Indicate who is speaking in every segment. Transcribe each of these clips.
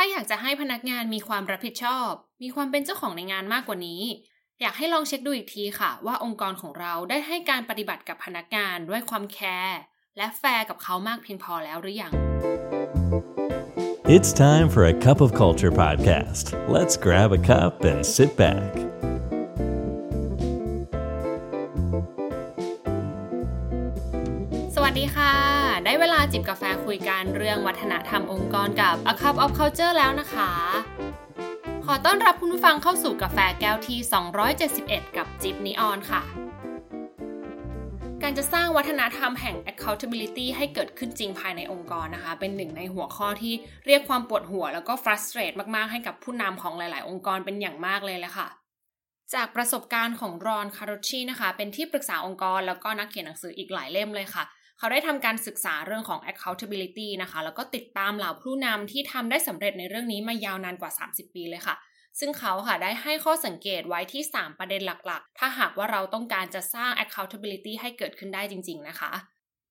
Speaker 1: ถ้าอยากจะให้พนักงานมีความรับผิดชอบ มีความเป็นเจ้าของในงานมากกว่านี้ อยากให้ลองเช็คดูอีกทีค่ะ ว่าองค์กรของเราได้ให้การปฏิบัติกับพนักงานด้วยความแคร์และแฟร์กับเขามากเพียงพอแล้วหรือยัง
Speaker 2: It's time for a cup of culture podcast. Let's grab a cup and sit back.
Speaker 1: ได้เวลาจิบกาแฟคุยกันเรื่องวัฒนธรรมองค์กรกับ A Cup of Culture แล้วนะคะ ขอต้อนรับคุณผู้ฟังเข้าสู่กาแฟแก้วที่ 271 กับจิบนิออนค่ะ การจะสร้างวัฒนธรรมแห่ง accountability ให้เกิดขึ้นจริงภายในองค์กรนะคะ เป็นหนึ่งในหัวข้อที่เรียกความปวดหัวแล้วก็ frustrate มากๆ ให้กับผู้นำของหลาย ๆ องค์กรเป็นอย่างมากเลยแหละค่ะจากประสบการณ์ของ Ron Carucci นะคะ เป็นที่ปรึกษาองค์กรแล้วก็นักเขียนหนังสืออีกหลายเล่มเลยค่ะ เขาได้ทำการศึกษาเรื่องของ accountability นะคะ แล้วก็ติดตามเหล่าผู้นำที่ทำได้สำเร็จในเรื่องนี้มายาวนานกว่า 30 ปีเลยค่ะ ซึ่งเขาค่ะได้ให้ข้อสังเกตไว้ที่ 3 ประเด็นหลักๆ ถ้าหากว่าเราต้องการจะสร้าง accountability ให้เกิดขึ้นได้จริง ๆ นะคะ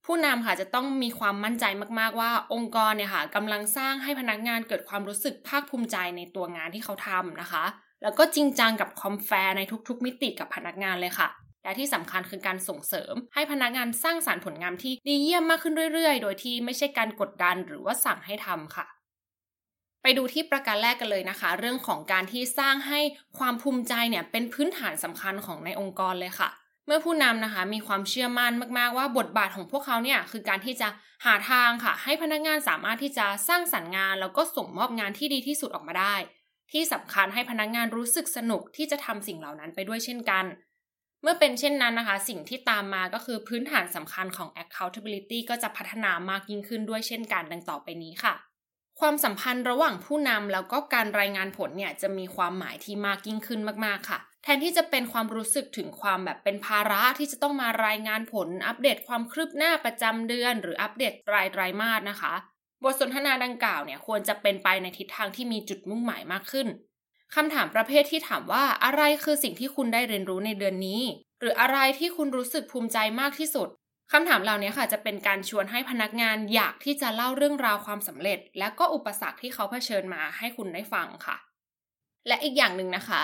Speaker 1: ผู้นำค่ะจะต้องมีความมั่นใจมากๆว่าองค์กรเนี่ยค่ะกำลังสร้างให้พนักงานเกิดความรู้สึกภาคภูมิใจในตัวงานที่เขาทำนะคะ แล้วก็จริงจังกับคอมแฟร์ในทุกๆ มิติกับพนักงานเลยค่ะ และที่สำคัญคือการส่งเสริม ให้พนักงานสร้างสารรค์ผลงานที่ดีเยี่ยมมากขึ้นเรื่อยๆ โดยที่ไม่ใช่การกดดันหรือว่าสั่งให้ทำค่ะ ไปดูที่ประการแรกกันเลยนะคะ เรื่องของการที่สร้างให้ความภูมิใจเนี่ยเป็นพื้นฐานสำคัญของในองค์กรเลยค่ะเมื่อผู้นำนะคะมีความเชื่อมั่นมากๆว่าบทบาทของพวกเขาเนี่ยคือการที่จะหาทางค่ะ ให้พนักงานสามารถที่จะสร้างสรรค์งาน แล้วก็ส่งมอบงานที่ดีที่สุดออกมาได้ ที่สำคัญให้พนักงานรู้สึกสนุกที่จะทำสิ่งเหล่านั้นไปด้วยเช่นกัน เมื่อเป็นเช่นนั้นนะคะ สิ่งที่ตามมาก็คือพื้นฐานสำคัญของ accountability ก็จะพัฒนามากยิ่งขึ้นด้วยเช่นกันดังต่อไปนี้ค่ะ ความสัมพันธ์ระหว่างผู้นำแล้วก็การรายงานผลเนี่ยจะมีความหมายที่มากยิ่งขึ้นมากๆค่ะ แทนที่จะเป็นความรู้สึกถึงความแบบเป็นภาระที่จะต้องมารายงานผล อัปเดตความคืบหน้าประจำเดือน หรืออัปเดตรายไตรมาสนะคะ บทสนทนาดังกล่าวเนี่ยควรจะเป็นไปในทิศทางที่มีจุดมุ่งหมายมากขึ้น คำถามประเภทที่ถามว่าอะไรคือสิ่งที่คุณได้เรียนรู้ในเดือนนี้ หรืออะไรที่คุณรู้สึกภูมิใจมากที่สุดคำถามเหล่านี้ค่ะจะเป็นการชวนให้พนักงานอยากที่จะเล่าเรื่องราวความสำเร็จ และก็อุปสรรคที่เขาเผชิญมาให้คุณได้ฟังค่ะ และอีกอย่างหนึ่งนะคะ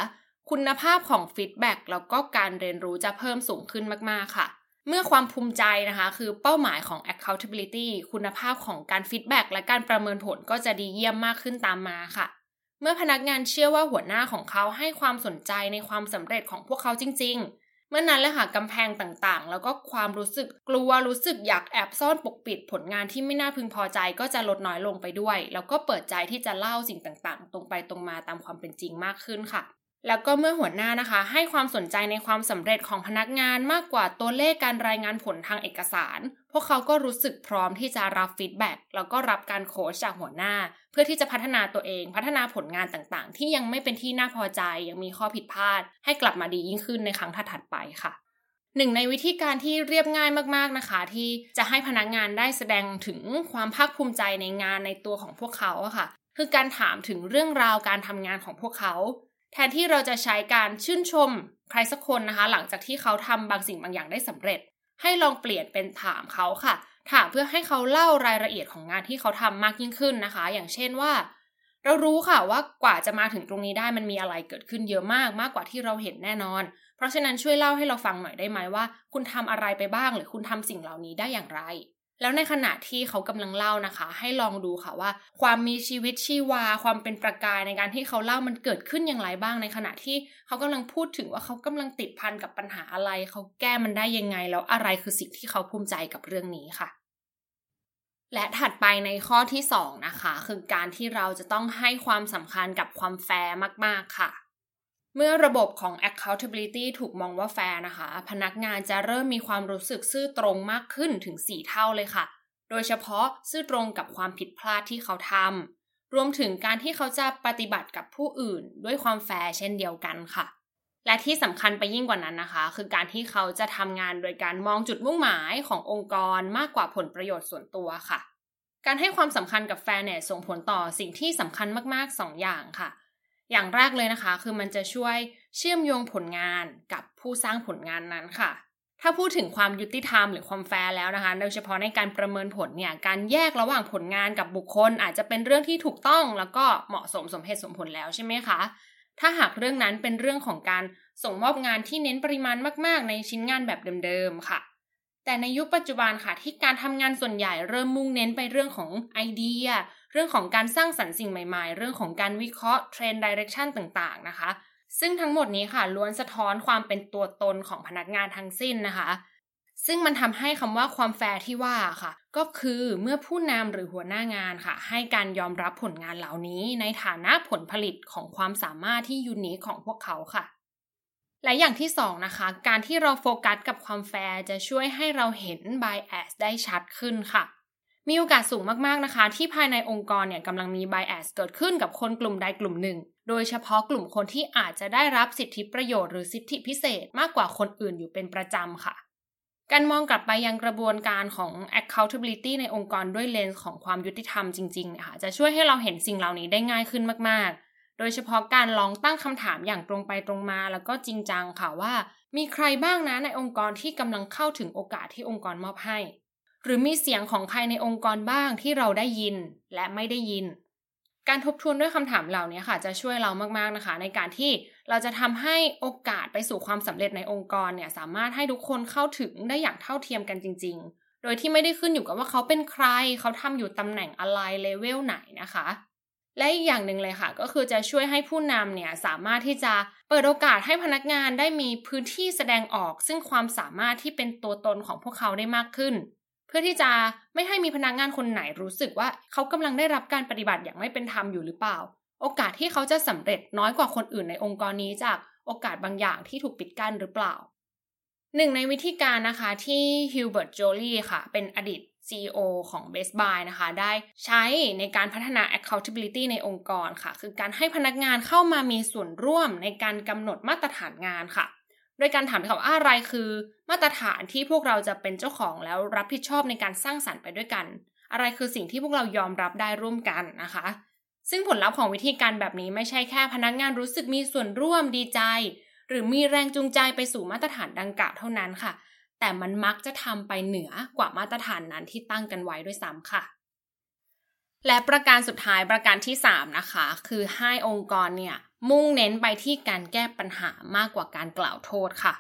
Speaker 1: คุณภาพของ feedback แล้วก็การเรียนรู้จะเพิ่มสูงขึ้นมากๆค่ะ เมื่อความภูมิใจนะคะ คือเป้าหมายของ accountability คุณภาพของการฟีดแบ็กและการประเมินผลก็จะดีเยี่ยมมากขึ้นตามมาค่ะ เมื่อพนักงานเชื่อว่าหัวหน้าของเขาให้ความสนใจในความสำเร็จของพวกเขาจริง ๆเมื่อนั้นแหละค่ะกำแพงต่างๆ แล้วก็ความรู้สึกกลัวรู้สึกอยากแอบซ่อนปกปิดผลงานที่ไม่น่าพึงพอใจก็จะลดน้อยลงไปด้วย แล้วก็เปิดใจที่จะเล่าสิ่งต่างๆ ตรงไปตรงมาตามความเป็นจริงมากขึ้นค่ะ แล้วก็เมื่อหัวหน้านะคะ ให้ความสนใจในความสำเร็จของพนักงานมากกว่าตัวเลขการรายงานผลทางเอกสาร พวกเขาก็รู้สึกพร้อมที่จะรับ feedback แล้วก็รับการโค้ชจากหัวหน้า เพื่อที่จะพัฒนาตัวเอง พัฒนาผลงานต่างๆ ที่ยังไม่เป็นที่น่าพอใจยังมีข้อผิดพลาด ให้กลับมาดียิ่งขึ้นในครั้งถัดๆไปค่ะหนึ่งในวิธีการที่เรียบง่ายมากๆนะคะ ที่จะให้พนักงานได้แสดงถึงความภาคภูมิใจในงานในตัวของพวกเขาอะค่ะ คือการถามถึงเรื่องราวการทำงานของพวกเขา แทนที่เราจะใช้การชื่นชมใครสักคนนะคะ หลังจากที่เขาทำบางสิ่งบางอย่างได้สำเร็จ ให้ลองเปลี่ยนเป็นถามเขาค่ะ ถามเพื่อให้เขาเล่ารายละเอียดของงานที่เขาทำมากยิ่งขึ้นนะคะ อย่างเช่นว่า เรารู้ค่ะว่ากว่าจะมาถึงตรงนี้ได้มันมีอะไรเกิดขึ้นเยอะมากมากกว่าที่เราเห็นแน่นอน เพราะฉะนั้นช่วยเล่าให้เราฟังหน่อยได้ไหมว่า คุณทำอะไรไปบ้าง หรือคุณทำสิ่งเหล่านี้ได้อย่างไร แล้วในขณะที่เขากำลังเล่านะคะ ให้ลองดูค่ะว่า ความมีชีวิตชีวา ความเป็นประกายในการที่เขาเล่ามันเกิดขึ้นอย่างไรบ้างในขณะที่เขากำลังพูดถึงว่าเขากำลังติดพันกับปัญหาอะไร เขาแก้มันได้ยังไง แล้วอะไรคือสิ่งที่เขาภูมิใจกับเรื่องนี้ค่ะและถัดไปในข้อที่ 2 นะคะ คือการที่เราจะต้องให้ความสำคัญกับความแฟร์มาก ๆ ค่ะ เมื่อระบบของ accountability ถูกมองว่าแฟร์นะคะ พนักงานจะเริ่มมีความรู้สึกซื่อตรงมากขึ้นถึง 4 เท่าเลยค่ะ โดยเฉพาะซื่อตรงกับความผิดพลาดที่เขาทำ รวมถึงการที่เขาจะปฏิบัติกับผู้อื่นด้วยความแฟร์เช่นเดียวกันค่ะ และที่สำคัญไปยิ่งกว่านั้นนะคะ คือการที่เขาจะทำงานโดยการมองจุดมุ่งหมายขององค์กรมากกว่าผลประโยชน์ส่วนตัวค่ะ การให้ความสำคัญกับแฟร์เนี่ยส่งผลต่อสิ่งที่สำคัญมากๆ 2 อย่างค่ะ อย่างแรกเลยนะคะ คือมันจะช่วยเชื่อมโยงผลงานกับผู้สร้างผลงานนั้นค่ะ ถ้าพูดถึงความยุติธรรมหรือความแฟร์แล้วนะคะ โดยเฉพาะในการประเมินผลเนี่ยการแยกระหว่างผลงานกับบุคคล อาจจะเป็นเรื่องที่ถูกต้องแล้วก็เหมาะสมสมเหตุสมผลแล้วใช่ไหมคะถ้าหากเรื่องนั้นเป็นเรื่องของการส่งมอบงานที่เน้นปริมาณมาก ๆ ในชิ้นงานแบบเดิม ๆ ค่ะ แต่ในยุคปัจจุบันค่ะที่การทำงานส่วนใหญ่เริ่มมุ่งเน้นไปเรื่องของไอเดีย เรื่องของการสร้างสรรค์สิ่งใหม่ๆ เรื่องของการวิเคราะห์เทรนด์ direction ต่างๆนะคะ ซึ่งทั้งหมดนี้ค่ะล้วนสะท้อนความเป็นตัวตนของพนักงานทั้งสิ้นนะคะ ซึ่งมันทำให้คำว่าความแฟร์ที่ว่าค่ะ ก็คือเมื่อผู้นำหรือหัวหน้างานค่ะ ให้การยอมรับผลงานเหล่านี้ ในฐานะผลผลิตของความสามารถที่ unique ของพวกเขาค่ะ และอย่างที่สองนะคะ การที่เราโฟกัสกับความแฟร์จะช่วยให้เราเห็น bias ได้ชัดขึ้นค่ะ มีโอกาสสูงมากๆนะคะ ที่ภายในองค์กรเนี่ยกำลังมี bias เกิดขึ้นกับคนกลุ่มใดกลุ่มหนึ่ง โดยเฉพาะกลุ่มคนที่อาจจะได้รับสิทธิประโยชน์หรือสิทธิพิเศษมากกว่าคนอื่นอยู่เป็นประจำค่ะ การมองกลับไปยังกระบวนการของ accountability ในองค์กรด้วยเลนส์ของความยุติธรรมจริงๆเนี่ยค่ะจะช่วยให้เราเห็นสิ่งเหล่านี้ได้ง่ายขึ้นมากๆ โดยเฉพาะการลองตั้งคำถามอย่างตรงไปตรงมา แล้วก็จริงจังค่ะว่า มีใครบ้างนะในองค์กรที่กำลังเข้าถึงโอกาสที่องค์กรมอบให้ หรือมีเสียงของใครในองค์กรบ้างที่เราได้ยินและไม่ได้ยิน การทบทวนด้วยคำถามเหล่านี้ค่ะ จะช่วยเรามากๆนะคะ ในการที่เราจะทำให้โอกาสไปสู่ความสำเร็จในองค์กรเนี่ยสามารถให้ทุกคนเข้าถึงได้อย่างเท่าเทียมกันจริง ๆ โดยที่ไม่ได้ขึ้นอยู่กับว่าเขาเป็นใคร เขาทำอยู่ตำแหน่งอะไรเลเวลไหนนะคะ และอีกอย่างหนึ่งเลยค่ะ ก็คือจะช่วยให้ผู้นำเนี่ยสามารถที่จะเปิดโอกาสให้พนักงานได้มีพื้นที่แสดงออก ซึ่งความสามารถที่เป็นตัวตนของพวกเขาได้มากขึ้น เพื่อที่จะไม่ให้มีพนักงงานคนไหนรู้สึกว่าเขากำลังได้รับการปฏิบัติอย่างไม่เป็นธรรมอยู่หรือเปล่า โอกาสที่เขาจะสำเร็จน้อยกว่าคนอื่นในองค์กรนี้จากโอกาสบางอย่างที่ถูกปิดกั้นหรือเปล่าหนึ่งในวิธีการนะคะที่ฮิวเบิร์ตโจลี่ค่ะ เป็นอดีต CEO ของ Best Buy นะคะ ได้ใช้ในการพัฒนา accountability ในองค์กรค่ะ คือการให้พนักงานเข้ามามีส่วนร่วมในการกำหนดมาตรฐานงานค่ะ โดยการถามเขาอะไรคือมาตรฐานที่พวกเราจะเป็นเจ้าของแล้วรับผิดชอบในการสร้างสรรค์ไปด้วยกัน อะไรคือสิ่งที่พวกเรายอมรับได้ร่วมกันนะคะ ซึ่งผลลัพธ์ของวิธีการแบบนี้ไม่ใช่แค่พนักงานรู้สึกมีส่วนร่วมดีใจ หรือมีแรงจูงใจไปสู่มาตรฐานดังกล่าวเท่านั้นค่ะ แต่มันมักจะทำไปเหนือกว่ามาตรฐานนั้นที่ตั้งกันไว้ด้วยซ้ำค่ะ และประการสุดท้ายประการที่ 3 นะคะ คือให้องค์กรเนี่ยมุ่งเน้นไปที่การแก้ปัญหามากกว่าการกล่าวโทษค่ะ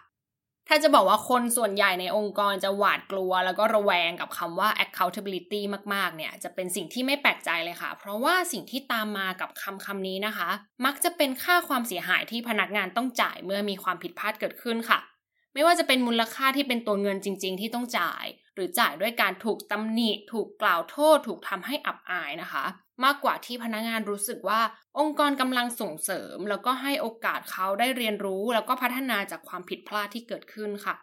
Speaker 1: ถ้าจะบอกว่าคนส่วนใหญ่ในองค์กรจะหวาดกลัว แล้วก็ระแวงกับคำว่า accountability มากๆ เนี่ย จะเป็นสิ่งที่ไม่แปลกใจเลยค่ะ เพราะว่าสิ่งที่ตามมากับคำคำนี้นะคะ มักจะเป็นค่าความเสียหายที่พนักงานต้องจ่ายเมื่อมีความผิดพลาดเกิดขึ้นค่ะ ไม่ว่าจะเป็นมูลค่าที่เป็นตัวเงินจริง ๆ ที่ต้องจ่าย หรือจ่ายด้วยการถูกตำหนิ ถูกกล่าวโทษ ถูกทำให้อับอายนะคะ มากกว่าที่พนักงานรู้สึกว่า องค์กรกำลังส่งเสริม แล้วก็ให้โอกาสเขาได้เรียนรู้ แล้วก็พัฒนาจากความผิดพลาดที่เกิดขึ้นค่ะ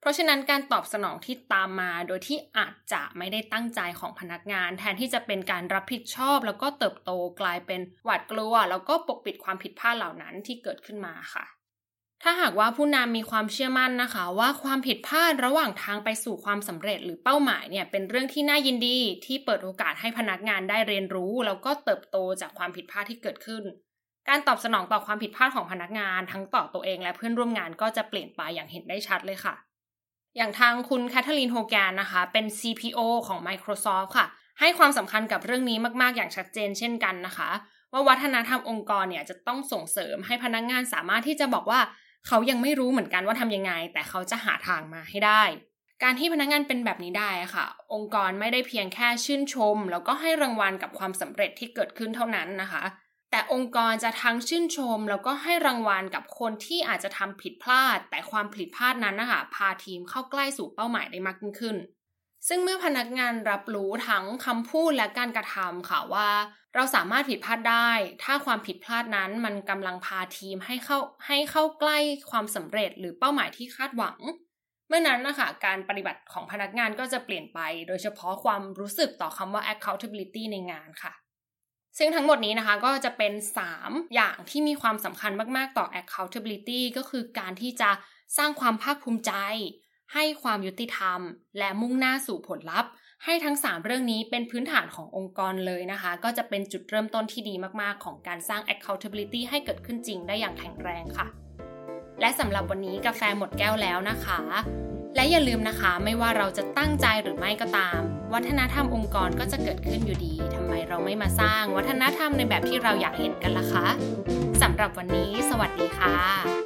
Speaker 1: เพราะฉะนั้นการตอบสนองที่ตามมาโดยที่อาจจะไม่ได้ตั้งใจของพนักงาน แทนที่จะเป็นการรับผิดชอบ แล้วก็เติบโตกลายเป็นหวาดกลัว แล้วก็ปกปิดความผิดพลาดเหล่านั้นที่เกิดขึ้นมาค่ะ ถ้าหากว่าผู้นำมีความเชื่อมั่นนะคะ ว่าความผิดพลาดระหว่างทางไปสู่ความสำเร็จหรือเป้าหมายเนี่ยเป็นเรื่องที่น่ายินดีที่เปิดโอกาสให้พนักงานได้เรียนรู้ แล้วก็เติบโตจากความผิดพลาดที่เกิดขึ้น การตอบสนองต่อความผิดพลาดของพนักงาน ทั้งต่อตัวเองและเพื่อนร่วมงานก็จะเปลี่ยนไปอย่างเห็นได้ชัดเลยค่ะ อย่างทางคุณแคทเธอรีนโฮแกนนะคะ เป็น CPO ของ Microsoft ค่ะ ให้ความสำคัญกับเรื่องนี้มาก ๆ อย่างชัดเจนเช่นกันนะคะ ว่าวัฒนธรรมองค์กรเนี่ยจะต้องส่งเสริมให้พนักงานสามารถที่จะบอกว่า เขายังไม่รู้เหมือนกันว่าทำยังไง แต่เขาจะหาทางมาให้ได้ การที่พนักงานเป็นแบบนี้ได้ค่ะ องค์กรไม่ได้เพียงแค่ชื่นชม แล้วก็ให้รางวัลกับความสำเร็จที่เกิดขึ้นเท่านั้นนะคะ แต่องค์กรจะทั้งชื่นชม แล้วก็ให้รางวัลกับคนที่อาจจะทำผิดพลาด แต่ความผิดพลาดนั้นนะคะพาทีมเข้าใกล้สู่เป้าหมายได้มากยิ่งขึ้น ซึ่งเมื่อพนักงานรับรู้ทั้งคำพูดและการกระทำค่ะว่า เราสามารถผิดพลาดได้ ถ้าความผิดพลาดนั้นมันกำลังพาทีมให้เข้าให้เข้าใกล้ความสำเร็จหรือเป้าหมายที่คาดหวัง เมื่อนั้นนะคะการปฏิบัติของพนักงานก็จะเปลี่ยนไป โดยเฉพาะความรู้สึกต่อคำว่า accountability ในงานค่ะ ซึ่งทั้งหมดนี้นะคะก็จะเป็น 3 อย่างที่มีความสำคัญมาก ๆ ต่อ accountability ก็คือการที่จะสร้างความภาคภูมิใจ ให้ความยุติธรรม และมุ่งหน้าสู่ผลลัพธ์ ให้ทั้ง 3 เรื่องนี้เป็นพื้นฐานขององค์กรเลยนะคะ ก็จะเป็นจุดเริ่มต้นที่ดีมากๆ ของการสร้าง accountability ให้เกิดขึ้นจริงได้อย่างแข็งแรงค่ะ และสำหรับวันนี้กาแฟหมดแก้วแล้วนะคะ และอย่าลืมนะคะไม่ว่าเราจะตั้งใจหรือไม่ก็ตาม วัฒนธรรมองค์กรก็จะเกิดขึ้นอยู่ดีทำไมเราไม่มาสร้างวัฒนธรรมในแบบที่เราอยากเห็นกันล่ะคะสำหรับวันนี้ สวัสดีค่ะ